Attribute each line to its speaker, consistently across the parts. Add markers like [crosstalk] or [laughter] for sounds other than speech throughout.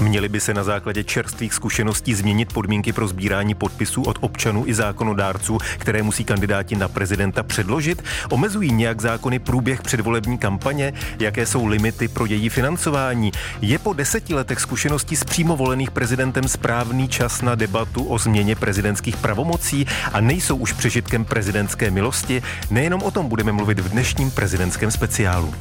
Speaker 1: Měly by se na základě čerstvých zkušeností změnit podmínky pro sbírání podpisů od občanů i zákonodárců, které musí kandidáti na prezidenta předložit? Omezují nějak zákony průběh předvolební kampaně? Jaké jsou limity pro její financování? Je po deseti letech zkušeností s přímo volených prezidentem správný čas na debatu o změně prezidentských pravomocí a nejsou už přežitkem prezidentské milosti? Nejenom o tom budeme mluvit v dnešním prezidentském speciálu.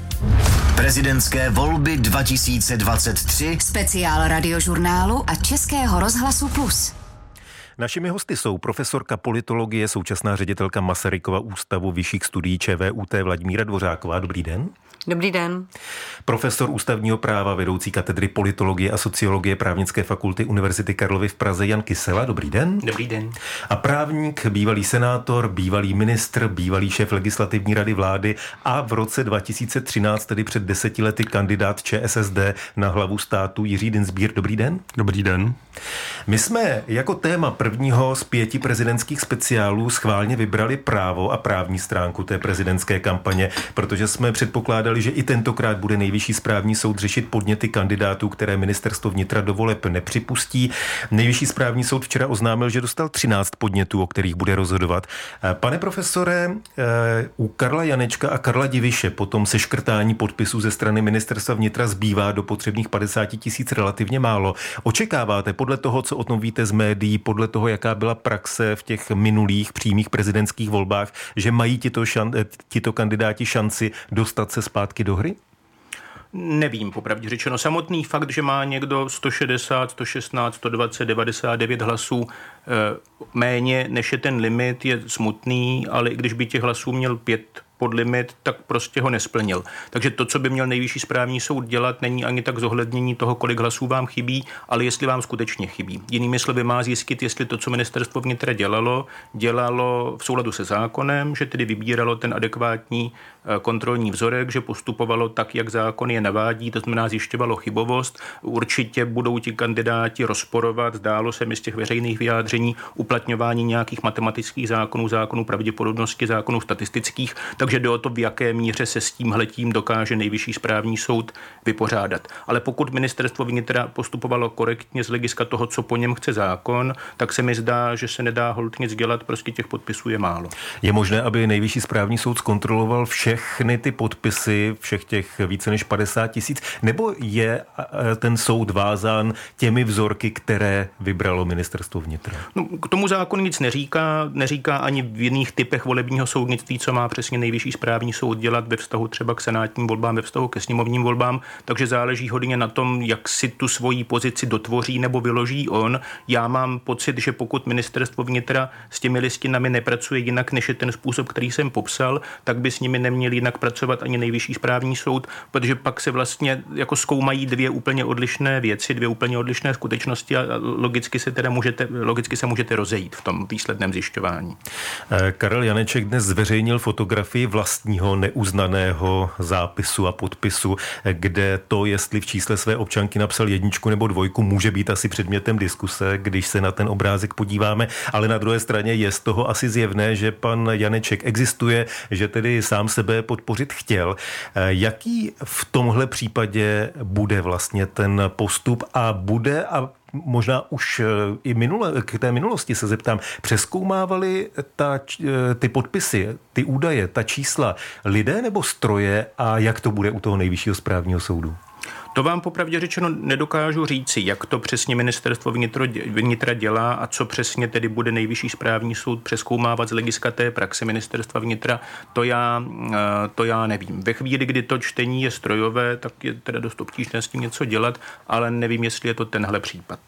Speaker 2: Prezidentské volby 2023.
Speaker 3: Speciál radiožurnálu a Českého rozhlasu Plus.
Speaker 1: Našimi hosty jsou profesorka politologie, současná ředitelka Masarykova ústavu vyšších studií ČVUT Vladimíra Dvořáková. Dobrý den.
Speaker 4: Dobrý den.
Speaker 1: Profesor ústavního práva, vedoucí katedry politologie a sociologie právnické fakulty Univerzity Karlovy v Praze Jan Kysela. Dobrý den.
Speaker 5: Dobrý den.
Speaker 1: A právník, bývalý senátor, bývalý ministr, bývalý šéf legislativní rady vlády a v roce 2013, tedy před deseti lety, kandidát ČSSD na hlavu státu Jiří Dinsbír. Dobrý den.
Speaker 6: Dobrý den.
Speaker 1: My jsme jako téma prvního z pěti prezidentských speciálů schválně vybrali právo a právní stránku té prezidentské kampaně, protože jsme předpokládali, že i tentokrát bude nejvyšší správní soud řešit podněty kandidátů, které ministerstvo vnitra do voleb nepřipustí. Nejvyšší správní soud včera oznámil, že dostal 13 podnětů, o kterých bude rozhodovat. Pane profesore, eh, u Karla Janečka a Karla Diviše potom seškrtání podpisů ze strany ministerstva vnitra zbývá do potřebných 50 tisíc relativně málo. Očekáváte podle toho, co o tom víte z médií, podle toho, jaká byla praxe v těch minulých přímých prezidentských volbách, že mají tito, šan, tito kandidáti šanci dostat se zpátky do hry?
Speaker 5: Nevím, popravdě řečeno. Samotný fakt, že má někdo 160, 116, 120, 99 hlasů eh, méně než je ten limit, je smutný, ale i když by těch hlasů měl pět pod limit, tak prostě ho nesplnil. Takže to, co by měl nejvyšší správní soud dělat, není ani tak zohlednění toho, kolik hlasů vám chybí, ale jestli vám skutečně chybí. Jinými slovy má zjistit, jestli to, co ministerstvo vnitra dělalo, dělalo v souladu se zákonem, že tedy vybíralo ten adekvátní eh, kontrolní vzorek, že postupovalo tak, jak zákon je navádí, to znamená zjišťovalo chybovost. Určitě budou ti kandidáti rozporovat, zdálo se mi z těch veřejných vyjádření, uplatňování nějakých matematických zákonů, zákonů pravděpodobnosti, zákonů statistických. Takže jde o to, v jaké míře se s tím hletím dokáže nejvyšší správní soud vypořádat. Ale pokud ministerstvo vnitra postupovalo korektně z hlediska toho, co po něm chce zákon, tak se mi zdá, že se nedá hold nic dělat, prostě těch podpisů je málo.
Speaker 1: Je možné, aby nejvyšší správní soud zkontroloval všechny ty podpisy, všech těch více než 50 tisíc, nebo je ten soud vázán těmi vzorky, které vybralo ministerstvo vnitra?
Speaker 5: No, k tomu zákon nic neříká, neříká ani v jiných typech volebního soudnictví, co má přesně nejvyšší nejvyšší správní soud dělat ve vztahu třeba k senátním volbám, ve vztahu ke sněmovním volbám, takže záleží hodně na tom, jak si tu svoji pozici dotvoří nebo vyloží on. Já mám pocit, že pokud ministerstvo vnitra s těmi listinami nepracuje jinak, než je ten způsob, který jsem popsal, tak by s nimi neměl jinak pracovat ani nejvyšší správní soud, protože pak se vlastně jako zkoumají dvě úplně odlišné věci, dvě úplně odlišné skutečnosti a logicky se teda můžete, logicky se můžete rozejít v tom výsledném zjišťování.
Speaker 1: Eh, Karel Janeček dnes zveřejnil fotografii vlastního neuznaného zápisu a podpisu, kde to, jestli v čísle své občanky napsal jedničku nebo dvojku, může být asi předmětem diskuse, když se na ten obrázek podíváme, ale na druhé straně je z toho asi zjevné, že pan Janeček existuje, že tedy sám sebe podpořit chtěl. Jaký v tomhle případě bude vlastně ten postup a bude a možná už eh, i minule, k té minulosti se zeptám, přeskoumávali ta, eh, ty podpisy, ty údaje, ta čísla lidé nebo stroje a jak to bude u toho nejvyššího správního soudu?
Speaker 5: To vám popravdě řečeno nedokážu říci, jak to přesně ministerstvo vnitra dělá a co přesně tedy bude nejvyšší správní soud přeskoumávat z hlediska té praxe ministerstva vnitra, to já, eh, to já nevím. Ve chvíli, kdy to čtení je strojové, tak je teda dost obtížné s tím něco dělat, ale nevím, jestli je to tenhle případ.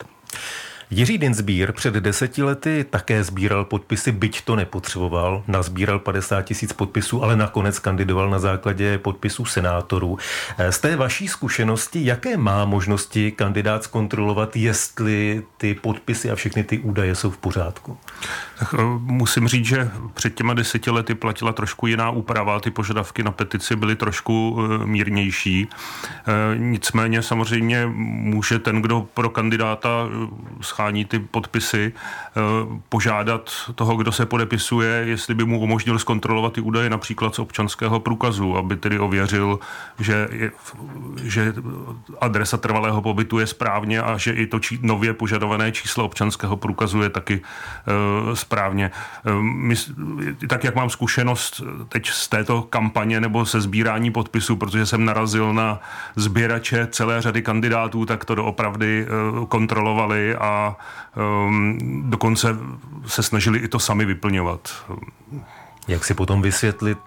Speaker 1: Jiří Dinsbír před deseti lety také sbíral podpisy, byť to nepotřeboval. Nazbíral 50 tisíc podpisů, ale nakonec kandidoval na základě podpisů senátorů. Eh, z té vaší zkušenosti, jaké má možnosti kandidát zkontrolovat, jestli ty podpisy a všechny ty údaje jsou v pořádku?
Speaker 6: Tak eh, musím říct, že před těma deseti lety platila trošku jiná úprava, ty požadavky na petici byly trošku eh, mírnější. Nicméně samozřejmě může ten, kdo pro kandidáta schání ty podpisy, eh, požádat toho, kdo se podepisuje, jestli by mu umožnil zkontrolovat ty údaje například z občanského průkazu, aby tedy ověřil, že, je, že adresa trvalého pobytu je správně a že i to či, nově požadované číslo občanského průkazu je taky uh, správně. Uh, my, tak jak mám zkušenost teď z této kampaně nebo se sbírání podpisů, protože jsem narazil na sběrače celé řady kandidátů, tak to doopravdy kontrolovali a um, dokonce se snažili i to sami vyplňovat.
Speaker 1: Jak si potom vysvětlit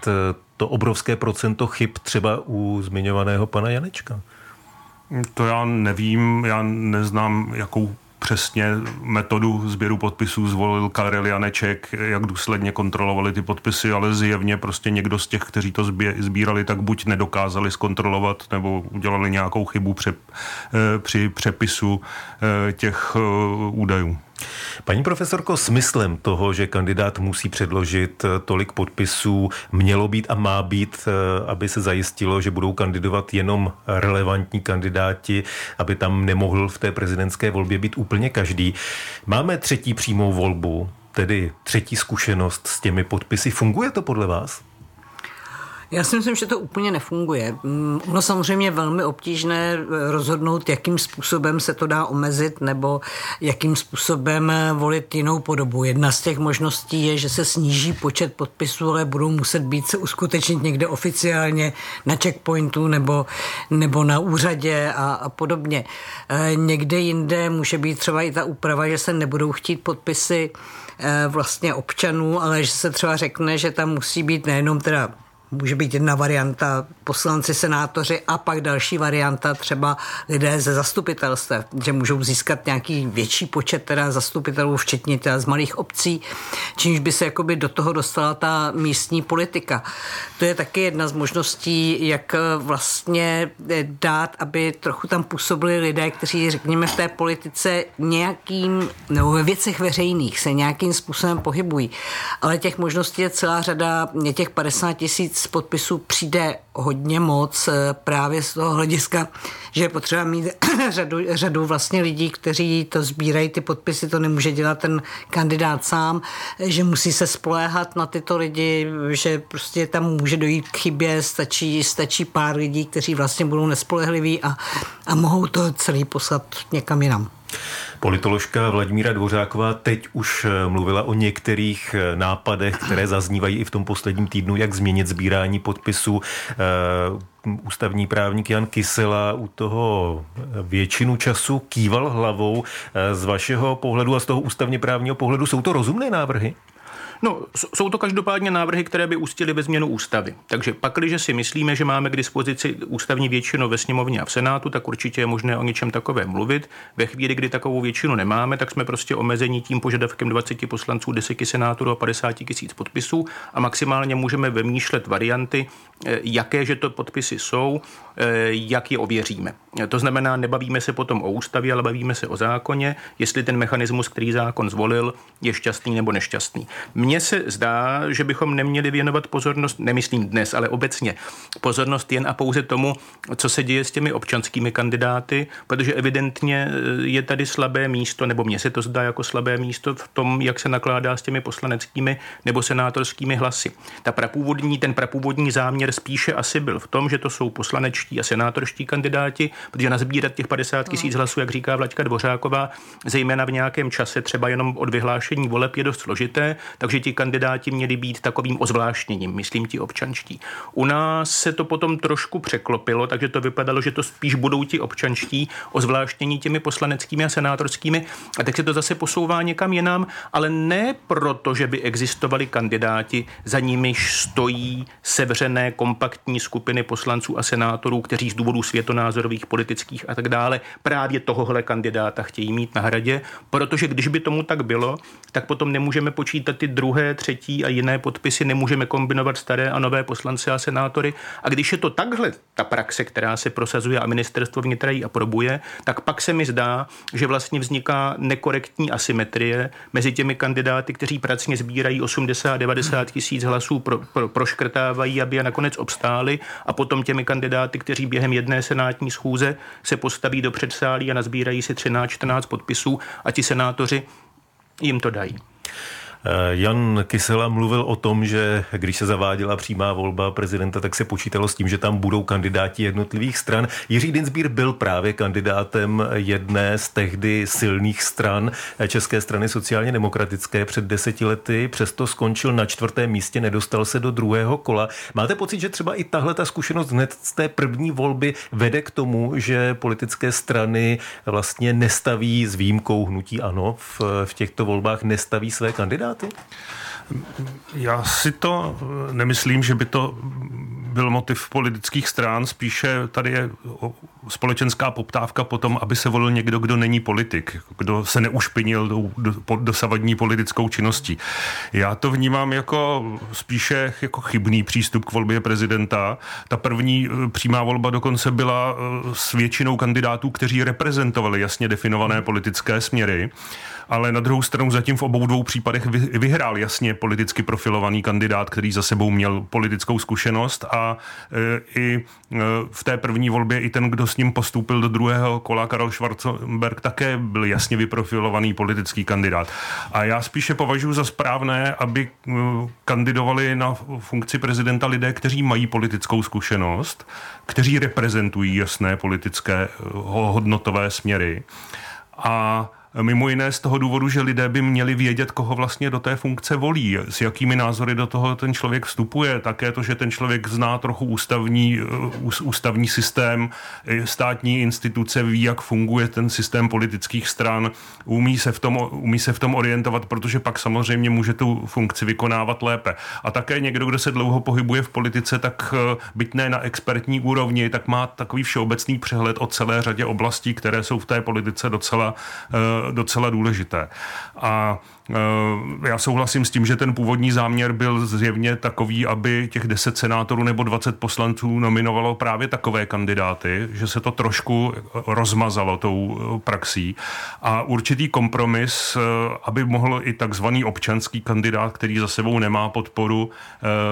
Speaker 1: to obrovské procento chyb třeba u zmiňovaného pana Janečka?
Speaker 6: To já nevím, já neznám, jakou přesně metodu sběru podpisů zvolil Karel Janeček, jak důsledně kontrolovali ty podpisy, ale zjevně prostě někdo z těch, kteří to sbírali, tak buď nedokázali zkontrolovat, nebo udělali nějakou chybu při, eh, při přepisu eh, těch eh, údajů.
Speaker 1: Paní profesorko, smyslem toho, že kandidát musí předložit eh, tolik podpisů, mělo být a má být, eh, aby se zajistilo, že budou kandidovat jenom relevantní kandidáti, aby tam nemohl v té prezidentské volbě být úplně každý. Máme třetí přímou volbu, tedy třetí zkušenost s těmi podpisy. Funguje to podle vás?
Speaker 4: Já si myslím, že to úplně nefunguje. Mm, ono samozřejmě je velmi obtížné eh, rozhodnout, jakým způsobem se to dá omezit nebo jakým způsobem eh, volit jinou podobu. Jedna z těch možností je, že se sníží počet podpisů, ale budou muset být se uskutečnit někde oficiálně na checkpointu nebo, nebo na úřadě a, a podobně. E, někde jinde může být třeba i ta úprava, že se nebudou chtít podpisy vlastně občanů, ale že se třeba řekne, že tam musí být nejenom teda může být jedna varianta poslanci, senátoři a pak další varianta třeba lidé ze zastupitelstv, že můžou získat nějaký větší počet teda zastupitelů, včetně teda z malých obcí, čímž by se jakoby do toho dostala ta místní politika. To je taky jedna z možností, jak vlastně dát, aby trochu tam působili lidé, kteří, řekněme, v té politice nějakým, nebo ve věcech veřejných se nějakým způsobem pohybují. Ale těch možností je celá řada, těch 50 tisíc tisíc podpisů přijde hodně moc eh, právě z toho hlediska, že je potřeba mít [clears throat] řadu, řadu vlastně lidí, kteří to sbírají, ty podpisy, to nemůže dělat ten kandidát sám, že musí se spoléhat na tyto lidi, že prostě tam může dojít k chybě, stačí, stačí pár lidí, kteří vlastně budou nespolehliví a, a mohou to celý poslat někam jinam.
Speaker 1: Politoložka Vladimíra Dvořáková teď už eh, mluvila o některých eh, nápadech, které zaznívají i v tom posledním týdnu, jak změnit sbírání podpisů. Eh, ústavní právník Jan Kysela u toho většinu času kýval hlavou. Z vašeho pohledu a z toho ústavně právního pohledu jsou to rozumné návrhy?
Speaker 5: No, jsou to každopádně návrhy, které by ústily ve změnu ústavy. Takže pak, když si myslíme, že máme k dispozici ústavní většinu ve sněmovně a v Senátu, tak určitě je možné o něčem takovém mluvit. Ve chvíli, kdy takovou většinu nemáme, tak jsme prostě omezení tím požadavkem 20 poslanců, 10 senátorů a 50 tisíc podpisů a maximálně můžeme vymýšlet varianty, eh, jaké že to podpisy jsou, eh, jak je ověříme. To znamená, nebavíme se potom o ústavě, ale bavíme se o zákoně, jestli ten mechanismus, který zákon zvolil, je šťastný nebo nešťastný. Mně se zdá, že bychom neměli věnovat pozornost, nemyslím dnes, ale obecně, pozornost jen a pouze tomu, co se děje s těmi občanskými kandidáty, protože evidentně eh, je tady slabé místo, nebo mně se to zdá jako slabé místo v tom, jak se nakládá s těmi poslaneckými nebo senátorskými hlasy. Ta prapůvodní, ten prapůvodní záměr spíše asi byl v tom, že to jsou poslanečtí a senátorští kandidáti, protože nazbírat těch 50 tisíc hlasů, jak říká Vlaďka Dvořáková, zejména v nějakém čase, třeba jenom od vyhlášení voleb, je dost složité, takže ti kandidáti měli být takovým ozvláštněním, myslím ti občanští. U nás se to potom trošku překlopilo, takže to vypadalo, že to spíš budou ti občanští ozvláštnění těmi poslaneckými a senátorskými. A tak se to zase posouvá někam jinam, ale ne proto, že by existovali kandidáti, za nimiž stojí sevřené kompaktní skupiny poslanců a senátorů, kteří z důvodů světonázorových, politických a tak dále právě tohohle kandidáta chtějí mít na hradě, protože když by tomu tak bylo, tak potom nemůžeme počítat ty druhé druhé, třetí a jiné podpisy, nemůžeme kombinovat staré a nové poslance a senátory. A když je to takhle, ta praxe, která se prosazuje a ministerstvo vnitra ji aprobuje, tak pak se mi zdá, že vlastně vzniká nekorektní asymetrie mezi těmi kandidáty, kteří pracně sbírají 80-90 tisíc hlasů, pro, pro, proškrtávají, aby je nakonec obstáli, a potom těmi kandidáty, kteří během jedné senátní schůze se postaví do předsálí a nazbírají si 13-14 podpisů a ti senátoři jim to dají.
Speaker 1: Eh, Jan Kysela mluvil o tom, že když se zaváděla přímá volba prezidenta, tak se počítalo s tím, že tam budou kandidáti jednotlivých stran. Jiří Dinsbír byl právě kandidátem jedné z tehdy silných stran eh, České strany sociálně demokratické před deseti lety, přesto skončil na čtvrtém místě, nedostal se do druhého kola. Máte pocit, že třeba i tahle ta zkušenost hned z té první volby vede k tomu, že politické strany vlastně nestaví s výjimkou hnutí ano v, v těchto volbách nestaví své kandidáty? Kandidáty?
Speaker 6: Já si to nemyslím, že by to byl motiv politických stran, spíše tady je společenská poptávka po tom, aby se volil někdo, kdo není politik, kdo se neušpinil do, do, dosavadní politickou činností. Já to vnímám jako spíše jako chybný přístup k volbě prezidenta. Ta první eh, přímá volba dokonce byla eh, s většinou kandidátů, kteří reprezentovali jasně definované politické směry ale na druhou stranu zatím v obou dvou případech vyhrál jasně politicky profilovaný kandidát, který za sebou měl politickou zkušenost a e, i v té první volbě i ten, kdo s ním postoupil do druhého kola, Karel Schwarzenberg, také byl jasně vyprofilovaný politický kandidát. A já spíše považuji za správné, aby e, kandidovali na funkci prezidenta lidé, kteří mají politickou zkušenost, kteří reprezentují jasné politické hodnotové směry a Mimo jiné z toho důvodu, že lidé by měli vědět, koho vlastně do té funkce volí, s jakými názory do toho ten člověk vstupuje. Také to, že ten člověk zná trochu ústavní, eh, ústavní systém, státní instituce, ví, jak funguje ten systém politických stran, umí se, v tom, umí se v tom orientovat, protože pak samozřejmě může tu funkci vykonávat lépe. A také někdo, kdo se dlouho pohybuje v politice, tak eh, byť ne na expertní úrovni, tak má takový všeobecný přehled o celé řadě oblastí, které jsou v té politice docela docela důležité. A já souhlasím s tím, že ten původní záměr byl zjevně takový, aby těch 10 senátorů nebo 20 poslanců nominovalo právě takové kandidáty, že se to trošku rozmazalo tou eh, praxí. A určitý kompromis, eh, aby mohl i takzvaný občanský kandidát, který za sebou nemá podporu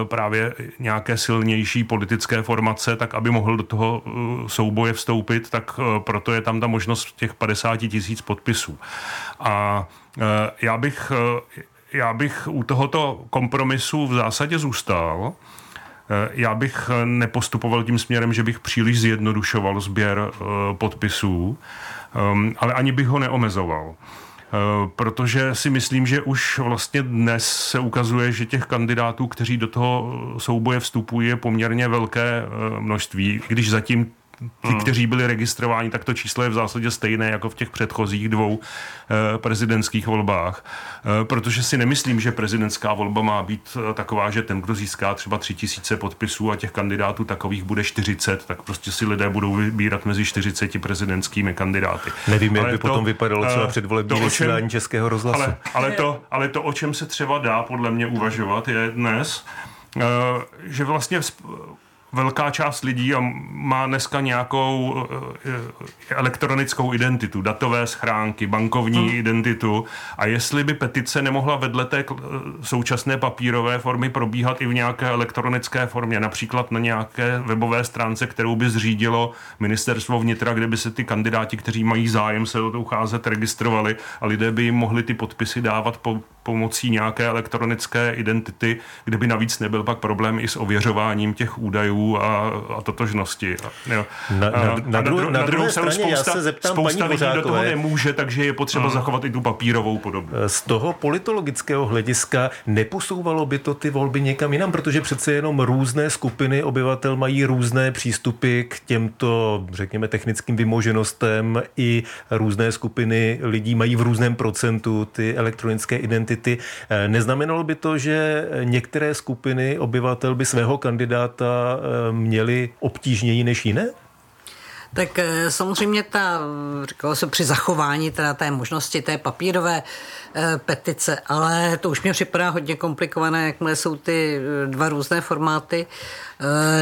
Speaker 6: právě nějaké silnější politické formace, tak aby mohl do toho souboje vstoupit, tak proto je tam ta možnost těch 50 tisíc podpisů. A Eh, já bych, eh, já bych u tohoto kompromisu v zásadě zůstal. Eh, já bych nepostupoval tím směrem, že bych příliš zjednodušoval sběr podpisů, ehm, ale ani bych ho neomezoval. Protože si myslím, že už vlastně dnes se ukazuje, že těch kandidátů, kteří do toho souboje vstupují, je poměrně velké množství, když zatím ti, hmm. kteří byli registrováni, tak to číslo je v zásadě stejné jako v těch předchozích dvou eh, prezidentských volbách. Eh, protože si nemyslím, že prezidentská volba má být eh, taková, že ten, kdo získá třeba tři tisíce podpisů a těch kandidátů takových bude 40, tak prostě si lidé budou vybírat mezi 40 prezidentskými kandidáty.
Speaker 1: Nevím, jak ale by to, potom vypadalo třeba předvolební vysílání Českého rozhlasu.
Speaker 6: Ale, ale, to, ale to, o čem se třeba dá podle mě uvažovat, je dnes, že vlastně velká část lidí má dneska nějakou eh, elektronickou identitu, datové schránky, bankovní hmm. identitu. A jestli by petice nemohla vedle té současné papírové formy probíhat i v nějaké elektronické formě, například na nějaké webové stránce, kterou by zřídilo ministerstvo vnitra, kde by se ty kandidáti, kteří mají zájem se o to ucházet, registrovali a lidé by jim mohli ty podpisy dávat po, pomocí nějaké elektronické identity, kde by navíc nebyl pak problém i s ověřováním těch údajů a, a totožnosti. Jo.
Speaker 1: Na, na, na, dru, na, na druhé straně spousta, já se zeptám
Speaker 6: spousta
Speaker 1: paní
Speaker 6: lidí do toho nemůže, takže je potřeba hmm. zachovat i tu papírovou podobu.
Speaker 1: Z toho politologického hlediska neposouvalo by to ty volby někam jinam, protože přece jenom různé skupiny obyvatel mají různé přístupy k těmto, řekněme, technickým vymoženostem i různé skupiny lidí mají v různém procentu ty elektronické identity. Eh, neznamenalo by to, že některé skupiny obyvatel by svého kandidáta eh, měli obtížněji než jiné?
Speaker 4: Tak eh, samozřejmě ta, říkalo se při zachování teda té možnosti té papírové eh, petice, ale to už mě připadá hodně komplikované, jakmile jsou ty eh, dva různé formáty.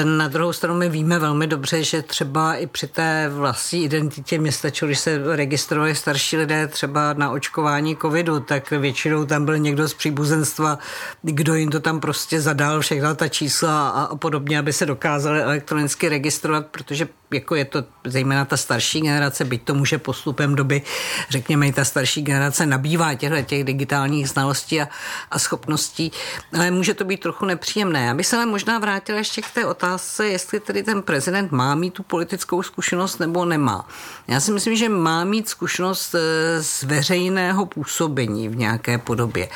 Speaker 4: Na druhou stranu my víme velmi dobře, že třeba i při té vlastní identitě města, když se registrovali starší lidé třeba na očkování covidu, tak většinou tam byl někdo z příbuzenstva, kdo jim to tam prostě zadal, všechna ta čísla a, a podobně, aby se dokázali elektronicky registrovat, protože jako je to zejména ta starší generace, byť to může postupem doby, řekněme, i ta starší generace nabývá těchto těch digitálních znalostí a, a schopností, ale může to být trochu nepříjemné. Já bych se ale možná vrátila ještě k té otázce, jestli tedy ten prezident má mít tu politickou zkušenost nebo nemá. Já si myslím, že má mít zkušenost eh, z veřejného působení v nějaké podobě.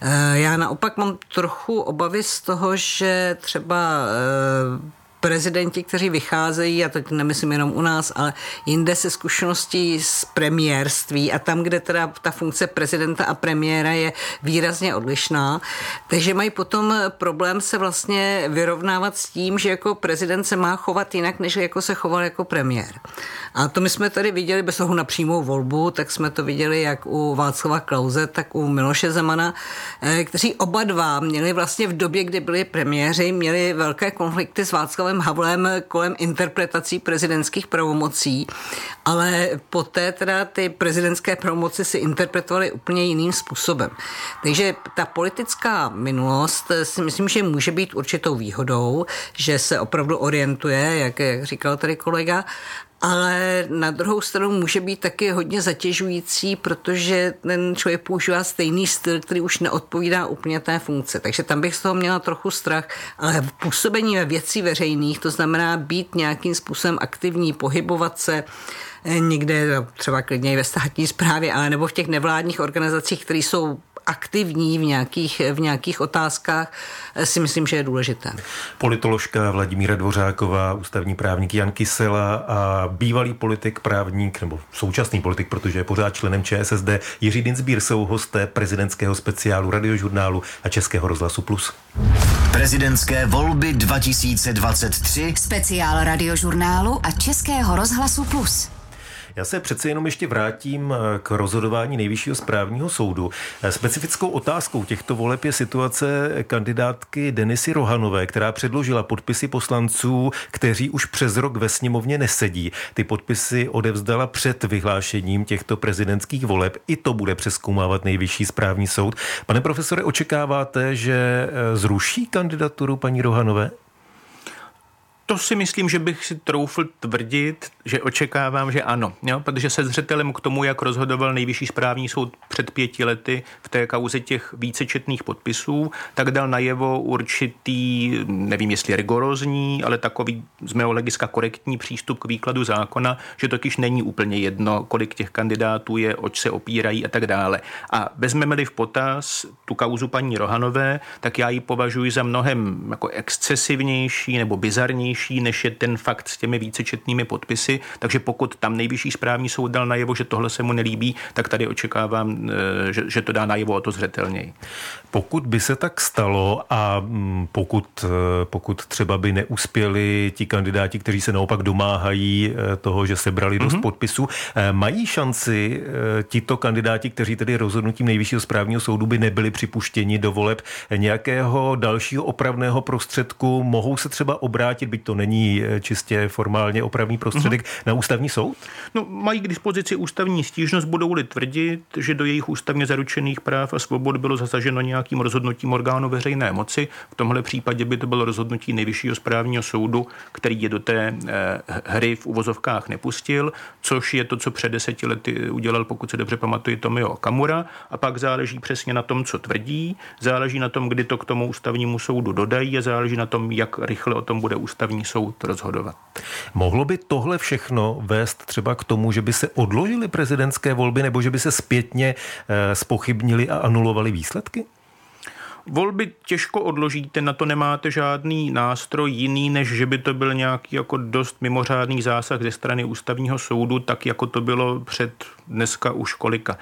Speaker 4: Eh, já naopak mám trochu obavy z toho, že třeba eh, prezidenti, kteří vycházejí, a teď nemyslím jenom u nás, ale jinde se zkušeností z premiérství a tam, kde teda ta funkce prezidenta a premiéra je výrazně odlišná, takže mají potom problém se vlastně vyrovnávat s tím, že jako prezident se má chovat jinak, než jako se choval jako premiér. A to my jsme tady viděli bez toho na přímou volbu, tak jsme to viděli jak u Václava Klauze, tak u Miloše Zemana, eh, kteří oba dva měli vlastně v době, kdy byli premiéři, měli velké konflikty s Václavem Václavem Havlem kolem interpretací prezidentských pravomocí, ale poté teda ty prezidentské pravomoci si interpretovaly úplně jiným způsobem. Takže ta politická minulost si myslím, že může být určitou výhodou, že se opravdu orientuje, jak, jak říkal tady kolega, ale na druhou stranu může být taky hodně zatěžující, protože ten člověk používá stejný styl, který už neodpovídá úplně té funkce. Takže tam bych z toho měla trochu strach, ale v působení ve věcí veřejných, to znamená být nějakým způsobem aktivní, pohybovat se, eh, někde třeba klidně i ve státní správě, ale nebo v těch nevládních organizacích, které jsou aktivní v nějakých, v nějakých otázkách, eh, si myslím, že je důležité.
Speaker 1: Politoložka Vladimíra Dvořáková, ústavní právník Jan Kysela a bývalý politik, právník nebo současný politik, protože je pořád členem ČSSD, Jiří Dinsbír jsou hosté prezidentského speciálu radiožurnálu a Českého rozhlasu Plus.
Speaker 2: Prezidentské volby 2023
Speaker 3: speciál radiožurnálu a Českého rozhlasu Plus.
Speaker 1: Já se přece jenom ještě vrátím eh, k rozhodování nejvyššího správního soudu. Eh, specifickou otázkou těchto voleb je situace kandidátky Denisy Rohanové, která předložila podpisy poslanců, kteří už přes rok ve sněmovně nesedí. Ty podpisy odevzdala před vyhlášením těchto prezidentských voleb. I to bude přeskoumávat nejvyšší správní soud. Pane profesore, očekáváte, že eh, zruší kandidaturu paní Rohanové?
Speaker 5: To si myslím, že bych si troufl tvrdit, že očekávám, že ano. Jo? Protože se zřetelem k tomu, jak rozhodoval nejvyšší správní soud před pěti lety v té kauze těch vícečetných podpisů, tak dal najevo určitý, nevím jestli rigorózní, ale takový z mého hlediska korektní přístup k výkladu zákona, že totiž není úplně jedno, kolik těch kandidátů je, oč se opírají a tak dále. A vezmeme-li v potaz tu kauzu paní Rohanové, tak já ji považuji za mnohem jako excesivnější nebo bizarnější než je ten fakt s těmi vícečetnými podpisy. Takže pokud tam nejvyšší správní soud dal najevo, že tohle se mu nelíbí, tak tady očekávám, eh, že, že to dá najevo o to zřetelněji.
Speaker 1: Pokud by se tak stalo a mm, pokud, eh, pokud třeba by neuspěli ti kandidáti, kteří se naopak domáhají eh, toho, že sebrali dost mm-hmm. podpisů, mají šanci tito kandidáti, kteří tedy rozhodnutím nejvyššího správního soudu by nebyli připuštěni do voleb nějakého dalšího opravného prostředku, mohou se třeba obrátit, byť to není čistě formálně opravný prostředek uh-huh. Na ústavní soud?
Speaker 5: No, mají k dispozici ústavní stížnost, budou-li tvrdit, že do jejich ústavně zaručených práv a svobod bylo zasaženo nějakým rozhodnutím orgánu veřejné moci. V tomhle případě by to bylo rozhodnutí nejvyššího správního soudu, který je do té eh, hry v uvozovkách nepustil, což je to, co před deseti lety udělal, pokud se dobře pamatuje, Tomio Kamura. A pak záleží přesně na tom, co tvrdí, záleží na tom, kdy to k tomu ústavnímu soudu dodají a záleží na tom, jak rychle o tom bude ústavní ústavní soud rozhodovat.
Speaker 1: Mohlo by tohle všechno vést třeba k tomu, že by se odložily prezidentské volby nebo že by se zpětně eh, spochybnili a anulovali výsledky?
Speaker 5: Volby těžko odložíte, na to nemáte žádný nástroj jiný, než že by to byl nějaký jako dost mimořádný zásah ze strany ústavního soudu, tak jako to bylo před dneska už kolika,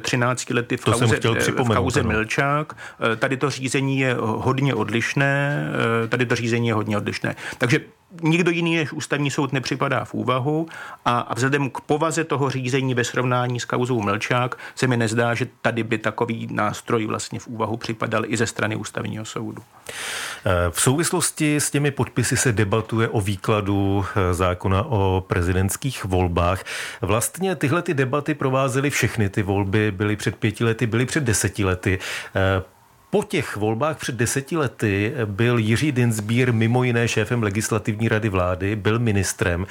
Speaker 5: 13 eh, lety v
Speaker 1: to
Speaker 5: kauze,
Speaker 1: eh,
Speaker 5: v kauze Milčák. Tady to řízení je hodně odlišné, tady to řízení je hodně odlišné. Takže nikdo jiný než ústavní soud nepřipadá v úvahu a, a vzhledem k povaze toho řízení ve srovnání s kauzou Mlčák se mi nezdá, že tady by takový nástroj vlastně v úvahu připadal i ze strany ústavního soudu.
Speaker 1: V souvislosti s těmi podpisy se debatuje o výkladu eh, zákona o prezidentských volbách. Vlastně tyhle ty debaty provázely všechny ty volby, byly před pěti lety, byly před deseti lety. Eh, po těch volbách před deseti lety byl Jiří Dinsbír mimo jiné šéfem legislativní rady vlády, byl ministrem.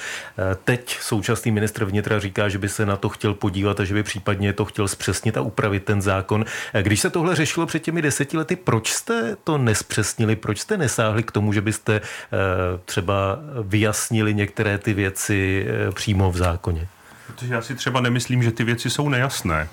Speaker 1: Teď současný ministr vnitra říká, že by se na to chtěl podívat a že by případně to chtěl zpřesnit a upravit ten zákon. Když se tohle řešilo před těmi deseti lety, proč jste to nespřesnili? Proč jste nesáhli k tomu, že byste eh, třeba vyjasnili některé ty věci eh, přímo v zákoně?
Speaker 6: Protože já si třeba nemyslím, že ty věci jsou nejasné.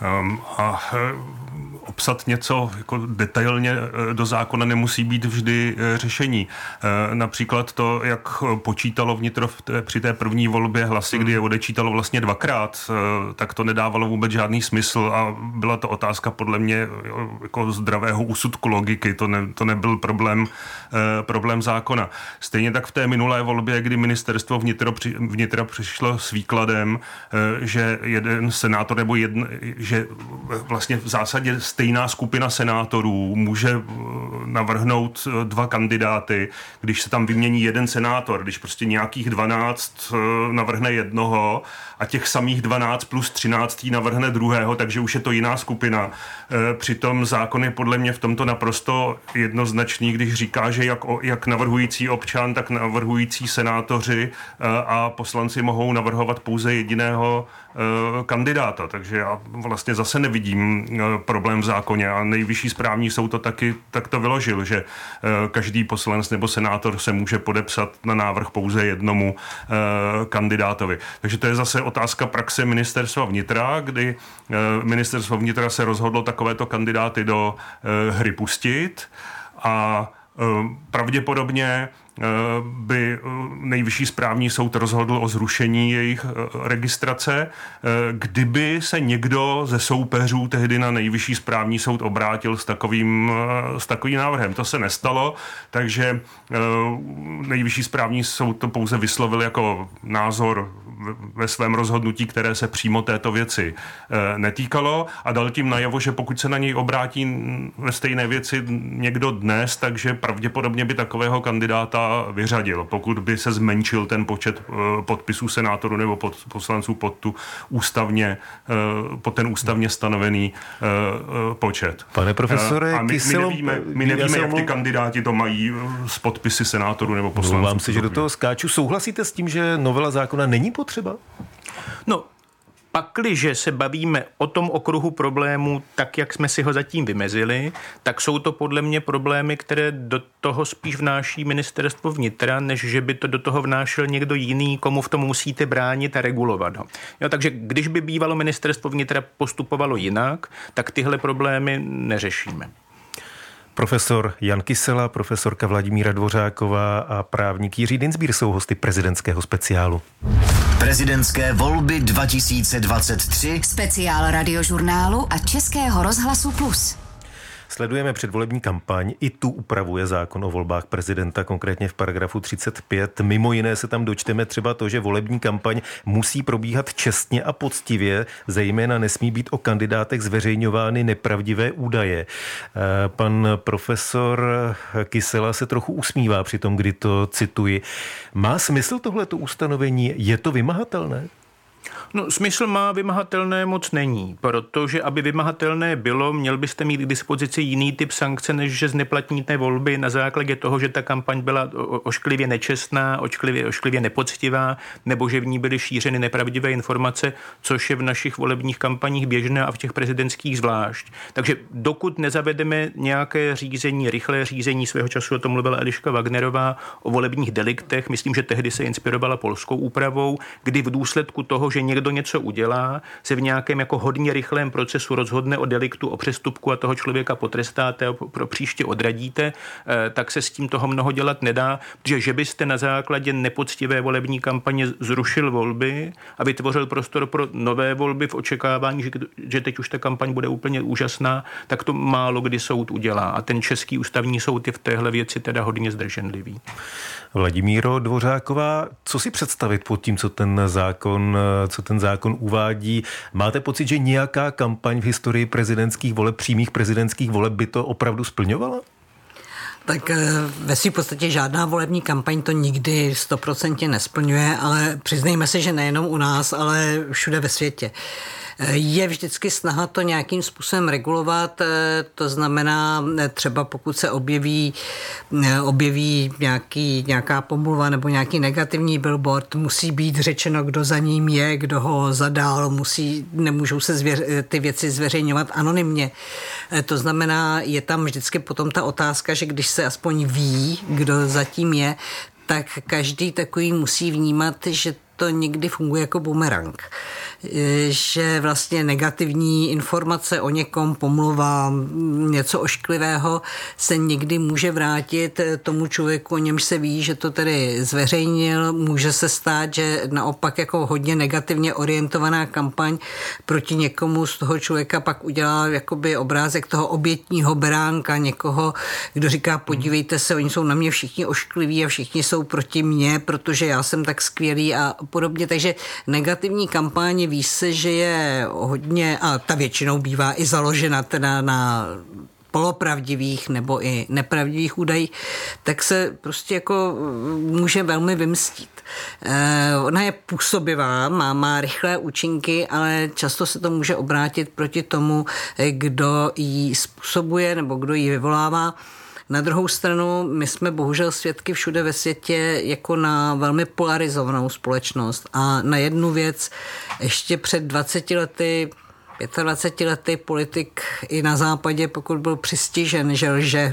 Speaker 6: Um, a eh, obsat něco jako detailně eh, do zákona nemusí být vždy eh, řešení. Eh, například to, jak počítalo vnitro v té, při té první volbě hlasy, kdy je odečítalo vlastně dvakrát, tak to nedávalo vůbec žádný smysl a byla to otázka podle mě jako zdravého úsudku logiky, to, ne, to nebyl problém, problém zákona. Stejně tak v té minulé volbě, kdy ministerstvo vnitro, vnitra přišlo s výkladem, že jeden senátor nebo jedn, že vlastně v zásadě stejná skupina senátorů může eh, navrhnout eh, dva kandidáty, když se tam vymění jeden senátor, když prostě nějakých 12 eh, navrhne jednoho a těch samých 12 plus 13 navrhne druhého, takže už je to jiná skupina. Přitom zákon je podle mě v tomto naprosto jednoznačný, když říká, že jak, jak navrhující občan, tak navrhující senátoři a poslanci mohou navrhovat pouze jediného kandidáta. Takže já vlastně zase nevidím problém v zákoně a nejvyšší správní soud to taky tak to vyložil, že eh, každý poslanec nebo senátor se může podepsat na návrh pouze jednomu eh, kandidátovi. Takže to je zase otázka praxe ministerstva vnitra, kdy eh, ministerstvo vnitra se rozhodlo takovéto kandidáty do hry pustit a pravděpodobně by eh, nejvyšší správní soud rozhodl o zrušení jejich eh, registrace, kdyby se někdo ze soupeřů tehdy na nejvyšší správní soud obrátil s takovým, s takovým návrhem. To se nestalo, takže nejvyšší správní soud to pouze vyslovil jako názor ve svém rozhodnutí, které se přímo této věci netýkalo a dal tím najevo, že pokud se na něj obrátí ve stejné věci někdo dnes, takže pravděpodobně by takového kandidáta vyřadil, pokud by se zmenšil ten počet eh, podpisů senátorů nebo pod, poslanců pod tu ústavně, eh, pod ten ústavně stanovený eh, počet.
Speaker 1: Pane profesore,
Speaker 6: a my, my nevíme, my nevíme jak ty kandidáti to mají s podpisy senátorů nebo poslanců.
Speaker 1: Vám si, že do toho skáču. Souhlasíte s tím, že novela zákona není potřeba?
Speaker 5: No, Pakliže se bavíme o tom okruhu problémů tak, jak jsme si ho zatím vymezili, tak jsou to podle mě problémy, které do toho spíš vnáší ministerstvo vnitra, než že by to do toho vnášel někdo jiný, komu v tom musíte bránit a regulovat ho. Jo, takže když by bývalo ministerstvo vnitra postupovalo jinak, tak tyhle problémy neřešíme.
Speaker 1: Profesor Jan Kysela, profesorka Vladimíra Dvořáková a právník Jiří Dinsbír jsou hosty prezidentského speciálu.
Speaker 2: Prezidentské volby 2023
Speaker 3: Speciál radiožurnálu a Českého rozhlasu Plus.
Speaker 1: Sledujeme předvolební kampaň, i tu upravuje zákon o volbách prezidenta, konkrétně v paragrafu 35. Mimo jiné se tam dočteme třeba to, že volební kampaň musí probíhat čestně a poctivě, zejména nesmí být o kandidátech zveřejňovány nepravdivé údaje. Eh, pan profesor Kysela se trochu usmívá při tom, kdy to cituji. Má smysl tohleto ustanovení? Je to vymahatelné?
Speaker 5: No, smysl má, vymahatelné moc není, protože aby vymahatelné bylo, měl byste mít k dispozici jiný typ sankce, než že zneplatníte volby na základě toho, že ta kampaň byla ošklivě nečestná, ošklivě, ošklivě nepoctivá, nebo že v ní byly šířeny nepravdivé informace, což je v našich volebních kampaních běžné a v těch prezidentských zvlášť. Takže dokud nezavedeme nějaké řízení, rychlé řízení, svého času o tom mluvila Eliška Wagnerová, o volebních deliktech, myslím, že tehdy se inspirovala polskou úpravou, kdy v důsledku toho, že někdo někdo něco udělá, se v nějakém jako hodně rychlém procesu rozhodne o deliktu, o přestupku a toho člověka potrestáte a pro příště odradíte, eh, tak se s tím toho mnoho dělat nedá, protože že byste na základě nepoctivé volební kampaně zrušil volby a vytvořil prostor pro nové volby v očekávání, že, že teď už ta kampaň bude úplně úžasná, tak to málo kdy soud udělá. A ten český ústavní soud je v téhle věci teda hodně zdrženlivý.
Speaker 1: Vladimíro Dvořáková, co si představit pod tím, co ten zákon, co ten zákon uvádí? Máte pocit, že nějaká kampaň v historii prezidentských voleb, přímých prezidentských voleb by to opravdu splňovala?
Speaker 4: Tak eh, ve své podstatě žádná volební kampaň to nikdy stoprocentně nesplňuje, ale přiznejme se, že nejenom u nás, ale všude ve světě. Je vždycky snaha to nějakým způsobem regulovat, eh, to znamená eh, třeba pokud se objeví, eh, objeví nějaký, nějaká pomluva nebo nějaký negativní billboard, musí být řečeno, kdo za ním je, kdo ho zadal, musí, nemůžou se zvěř, ty věci zveřejňovat anonymně. To znamená, je tam vždycky potom ta otázka, že když se aspoň ví, kdo zatím je, tak každý takový musí vnímat, že to někdy funguje jako bumerang. Že vlastně negativní informace o někom, pomluva, něco ošklivého se někdy může vrátit tomu člověku, o němž se ví, že to tedy zveřejnil. Může se stát, že naopak jako hodně negativně orientovaná kampaň proti někomu z toho člověka pak udělá jakoby obrázek toho obětního beránka, někoho, kdo říká, podívejte se, oni jsou na mě všichni oškliví a všichni jsou proti mně, protože já jsem tak skvělý a podobně. Takže negativní kampaně ví se, že je hodně, a ta většinou bývá i založena teda na polopravdivých nebo i nepravdivých údajích, tak se prostě jako může velmi vymstit. Eh, ona je působivá, má, má rychlé účinky, ale často se to může obrátit proti tomu, eh, kdo ji způsobuje nebo kdo ji vyvolává. Na druhou stranu, my jsme bohužel svědky všude ve světě jako na velmi polarizovanou společnost. A na jednu věc ještě před 20 lety 25 lety politik i na západě, pokud byl přistižen, že lže,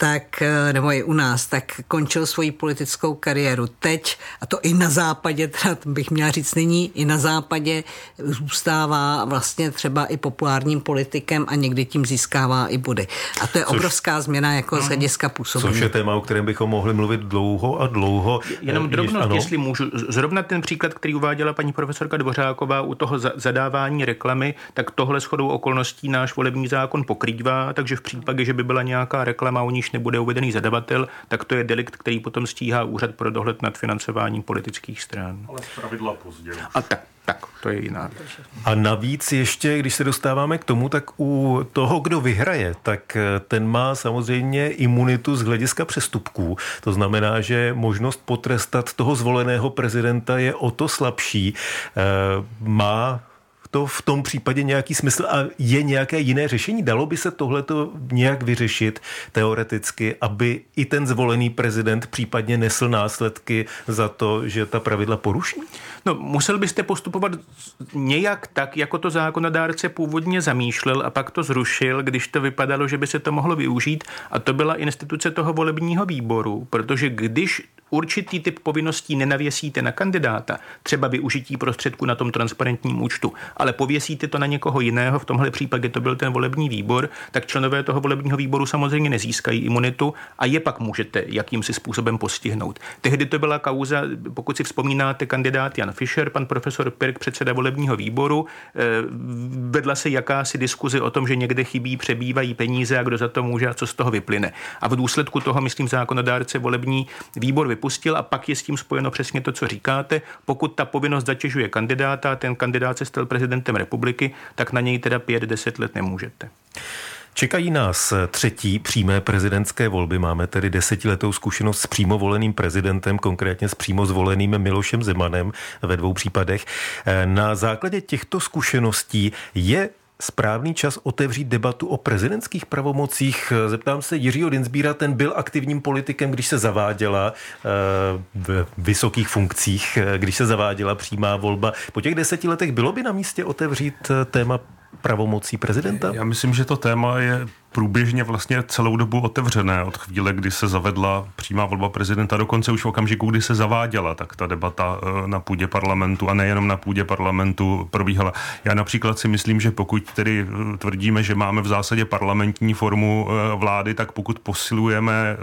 Speaker 4: tak, eh, nebo i u nás, tak končil svoji politickou kariéru. Teď, a to i na západě, teda bych měla říct nyní, i na západě zůstává vlastně třeba i populárním politikem a někdy tím získává i body. A to je což, obrovská změna jako z mhm. hlediska působení.
Speaker 1: Což je téma, o kterém bychom mohli mluvit dlouho a dlouho.
Speaker 5: Jenom drobnost, jestli můžu. Zrovna ten příklad, který uváděla paní profesorka Dvořáková u toho zadávání reklamy, tak tohle shodou okolností náš volební zákon pokrývá, takže v případě, že by byla nějaká reklama, o níž nebude uvedený zadavatel, tak to je delikt, který potom stíhá úřad pro dohled nad financováním politických stran.
Speaker 6: Ale pravidla později.
Speaker 5: A tak, tak, to je jiná
Speaker 1: A navíc ještě, když se dostáváme k tomu, tak u toho, kdo vyhraje, tak eh, ten má samozřejmě imunitu z hlediska přestupků. To znamená, že možnost potrestat toho zvoleného prezidenta je o to slabší. Eh, má to v tom případě nějaký smysl a je nějaké jiné řešení? Dalo by se tohleto nějak vyřešit teoreticky, aby i ten zvolený prezident případně nesl následky za to, že ta pravidla poruší?
Speaker 5: No, musel byste postupovat nějak tak, jako to zákonodárce původně zamýšlel a pak to zrušil, když to vypadalo, že by se to mohlo využít. A to byla instituce toho volebního výboru, protože když určitý typ povinností nenavěsíte na kandidáta, třeba využití prostředku na tom transparentním účtu, ale pověsíte to na někoho jiného, v tomhle případě to byl ten volební výbor, tak členové toho volebního výboru samozřejmě nezískají imunitu a je pak můžete jakýmsi způsobem postihnout. Tehdy to byla kauza, pokud si vzpomínáte, kandidát Jan Fischer, pan profesor Pirk, předseda volebního výboru, eh, vedla se jakási diskuzi o tom, že někde chybí, přebývají peníze a kdo za to může a co z toho vyplyne. A v důsledku toho, myslím, zákonodárce volební výbor vypustil a pak je s tím spojeno přesně to, co říkáte. Pokud ta povinnost zatěžuje kandidáta, ten kandidát se stal prezidentem republiky, tak na něj teda 5-10 let nemůžete.
Speaker 1: Čekají nás třetí přímé prezidentské volby. Máme tedy desetiletou zkušenost s přímo voleným prezidentem, konkrétně s přímo zvoleným Milošem Zemanem ve dvou případech. Na základě těchto zkušeností je správný čas otevřít debatu o prezidentských pravomocích. Zeptám se Jiřího Dinsbíra, ten byl aktivním politikem, když se zaváděla eh, v vysokých funkcích, eh, když se zaváděla přímá volba. Po těch deseti letech bylo by na místě otevřít eh, téma pravomocí prezidenta?
Speaker 6: Já myslím, že to téma je průběžně vlastně celou dobu otevřené od chvíle, kdy se zavedla přímá volba prezidenta, dokonce už v okamžiku, kdy se zaváděla, tak ta debata eh, na půdě parlamentu a nejenom na půdě parlamentu probíhala. Já například si myslím, že pokud tedy eh, tvrdíme, že máme v zásadě parlamentní formu eh, vlády, tak pokud posilujeme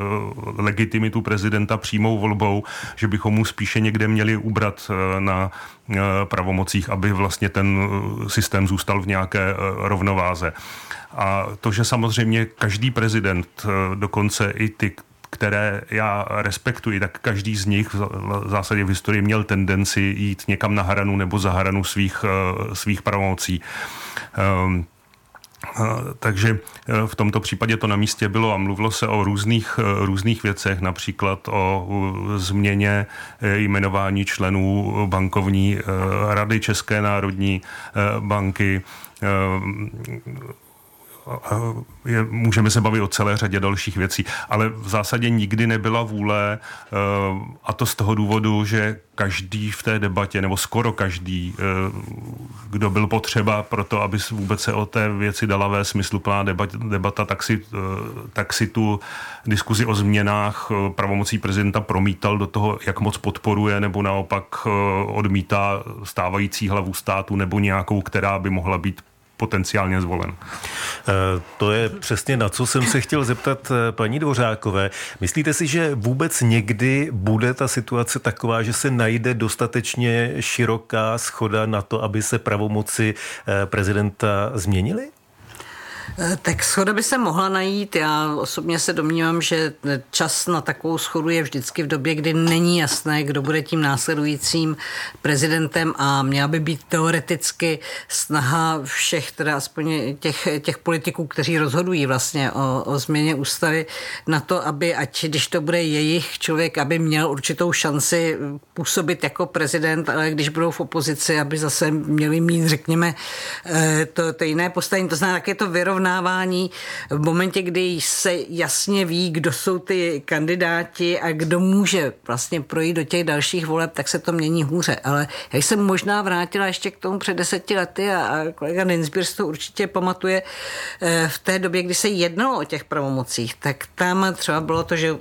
Speaker 6: legitimitu prezidenta přímou volbou, že bychom mu spíše někde měli ubrat na pravomocích, aby vlastně ten systém zůstal v nějaké rovnováze. A to, že samozřejmě každý prezident, eh, dokonce i ty, které já respektuji, tak každý z nich v zásadě v historii měl tendenci jít někam na hranu nebo za hranu svých, eh, svých pravomocí. Um, takže v tomto případě to na místě bylo a mluvilo se o různých, různých věcech, například o změně jmenování členů bankovní rady České národní banky, je, můžeme se bavit o celé řadě dalších věcí, ale v zásadě nikdy nebyla vůle eh, a to z toho důvodu, že každý v té debatě, nebo skoro každý, eh, kdo byl potřeba pro to, aby vůbec se o té věci dala ve smysluplná debata, debata tak, si, eh, tak si tu diskuzi o změnách pravomocí prezidenta promítal do toho, jak moc podporuje, nebo naopak odmítá stávající hlavu státu, nebo nějakou, která by mohla být potenciálně zvolen.
Speaker 1: Eh, to je přesně na co jsem se chtěl zeptat eh, paní Dvořákové. Myslíte si, že vůbec někdy bude ta situace taková, že se najde dostatečně široká schoda na to, aby se pravomoci eh, prezidenta změnily?
Speaker 4: Eh, tak schoda by se mohla najít. Já osobně se domnívám, že čas na takovou schodu je vždycky v době, kdy není jasné, kdo bude tím následujícím prezidentem a měla by být teoreticky snaha všech, teda aspoň těch, těch politiků, kteří rozhodují vlastně o, o změně ústavy, na to, aby, ať když to bude jejich člověk, aby měl určitou šanci působit jako prezident, ale když budou v opozici, aby zase měli mít, řekněme, eh, to, to jiné postavení. To znamená, jak je to vyrovnané vyrovnávání v momentě, kdy se jasně ví, kdo jsou ty kandidáti a kdo může vlastně projít do těch dalších voleb, tak se to mění hůře. Ale já jsem možná vrátila ještě k tomu před deseti lety a, a kolega Ninsbír to určitě pamatuje eh, v té době, kdy se jednalo o těch pravomocích, tak tam třeba bylo to, že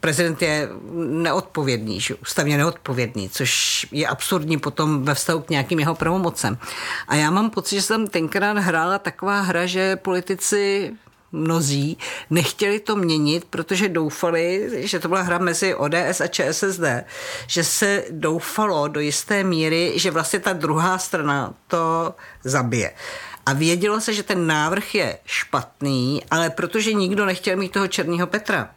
Speaker 4: prezident je neodpovědný, že ústavně neodpovědný, což je absurdní potom ve vztahu k nějakým jeho pravomocem. A já mám pocit, že jsem tenkrát hrála taková hra, že politici mnozí nechtěli to měnit, protože doufali, že to byla hra mezi ODS a ČSSD, že se doufalo do jisté míry, že vlastně ta druhá strana to zabije. A vědělo se, že ten návrh je špatný, ale protože nikdo nechtěl mít toho Černého Petra,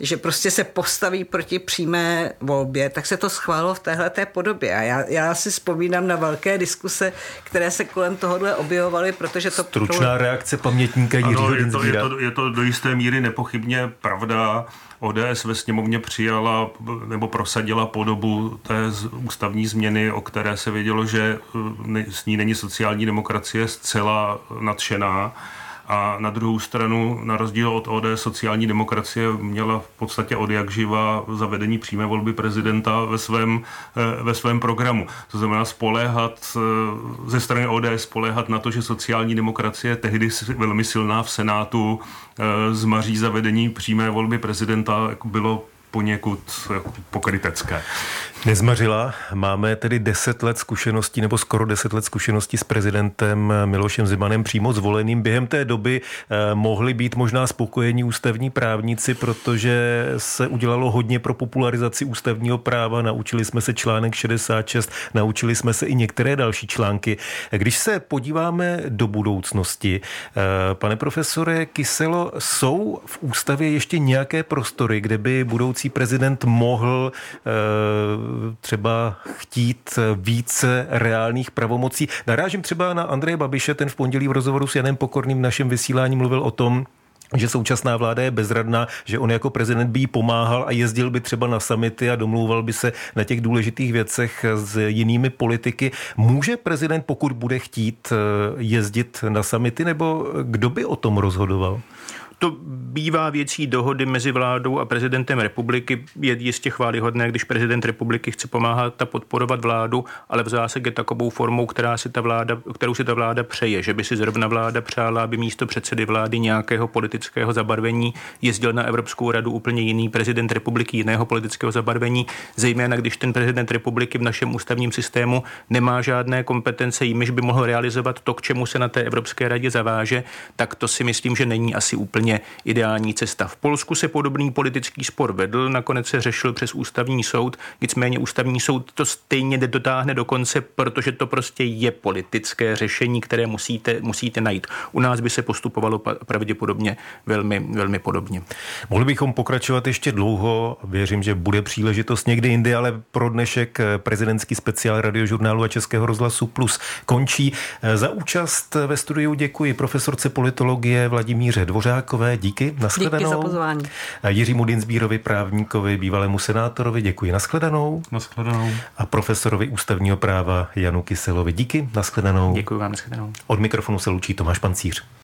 Speaker 4: že prostě se postaví proti přímé volbě, tak se to schválilo v téhle té podobě. A já, já si vzpomínám na velké diskuse, které se kolem tohohle objevovaly, protože to...
Speaker 1: Stručná pro... reakce pamětníka Jiřího
Speaker 6: je, to, je, to, je to do jisté míry nepochybně pravda. ODS ve sněmovně přijala nebo prosadila podobu té ústavní změny, o které se vědělo, že eh, s ní není sociální demokracie zcela nadšená a na druhou stranu, na rozdíl od OD, sociální demokracie měla v podstatě od jak živa zavedení přímé volby prezidenta ve svém, eh, ve svém programu. To znamená spoléhat eh, ze strany OD, spoléhat na to, že sociální demokracie tehdy velmi silná v Senátu eh, zmaří zavedení přímé volby prezidenta, jako bylo poněkud pokrytecké.
Speaker 1: Nezmařila. Máme tedy deset let zkušeností, nebo skoro deset let zkušeností s prezidentem Milošem Zimanem přímo zvoleným. Během té doby eh, mohli být možná spokojení ústavní právníci, protože se udělalo hodně pro popularizaci ústavního práva. Naučili jsme se článek 66, naučili jsme se i některé další články. Když se podíváme do budoucnosti, eh, pane profesore Kyselo, jsou v ústavě ještě nějaké prostory, kde by budoucí prezident mohl eh, třeba chtít více reálných pravomocí. Narážím třeba na Andreje Babiše, ten v pondělí v rozhovoru s Janem Pokorným v našem vysílání mluvil o tom, že současná vláda je bezradná, že on jako prezident by jí pomáhal a jezdil by třeba na samity a domlouval by se na těch důležitých věcech s jinými politiky. Může prezident, pokud bude chtít, jezdit na samity, nebo kdo by o tom rozhodoval?
Speaker 5: To bývá věcí dohody mezi vládou a prezidentem republiky. Je jistě chválihodné, když prezident republiky chce pomáhat a podporovat vládu, ale v zásadě takovou formou, která si ta vláda, kterou si ta vláda přeje, že by si zrovna vláda přála, aby místo předsedy vlády nějakého politického zabarvení jezdil na Evropskou radu úplně jiný prezident republiky jiného politického zabarvení, zejména když ten prezident republiky v našem ústavním systému nemá žádné kompetence, jimiž by mohl realizovat to, k čemu se na té Evropské radě zaváže, tak to si myslím, že není asi úplně ideální cesta. V Polsku se podobný politický spor vedl, nakonec se řešil přes ústavní soud, nicméně ústavní soud to stejně dotáhne do konce, protože to prostě je politické řešení, které musíte, musíte najít. U nás by se postupovalo pravděpodobně velmi, velmi podobně.
Speaker 1: Mohli bychom pokračovat ještě dlouho, věřím, že bude příležitost někdy jindy, ale pro dnešek prezidentský speciál radiožurnálu a Českého rozhlasu Plus končí. Za účast ve studiu děkuji profesorce politologie Vladimíře Dvořákové. Díky, nashledanou.
Speaker 4: Díky za pozvání.
Speaker 1: Jiřímu Dinsbírovi, právníkovi, bývalému senátorovi, děkuji, nashledanou.
Speaker 6: Nashledanou.
Speaker 1: A profesorovi ústavního práva Janu Kyselovi. Díky, nashledanou.
Speaker 5: Děkuji vám, nashledanou.
Speaker 1: Od mikrofonu se loučí Tomáš Pancíř.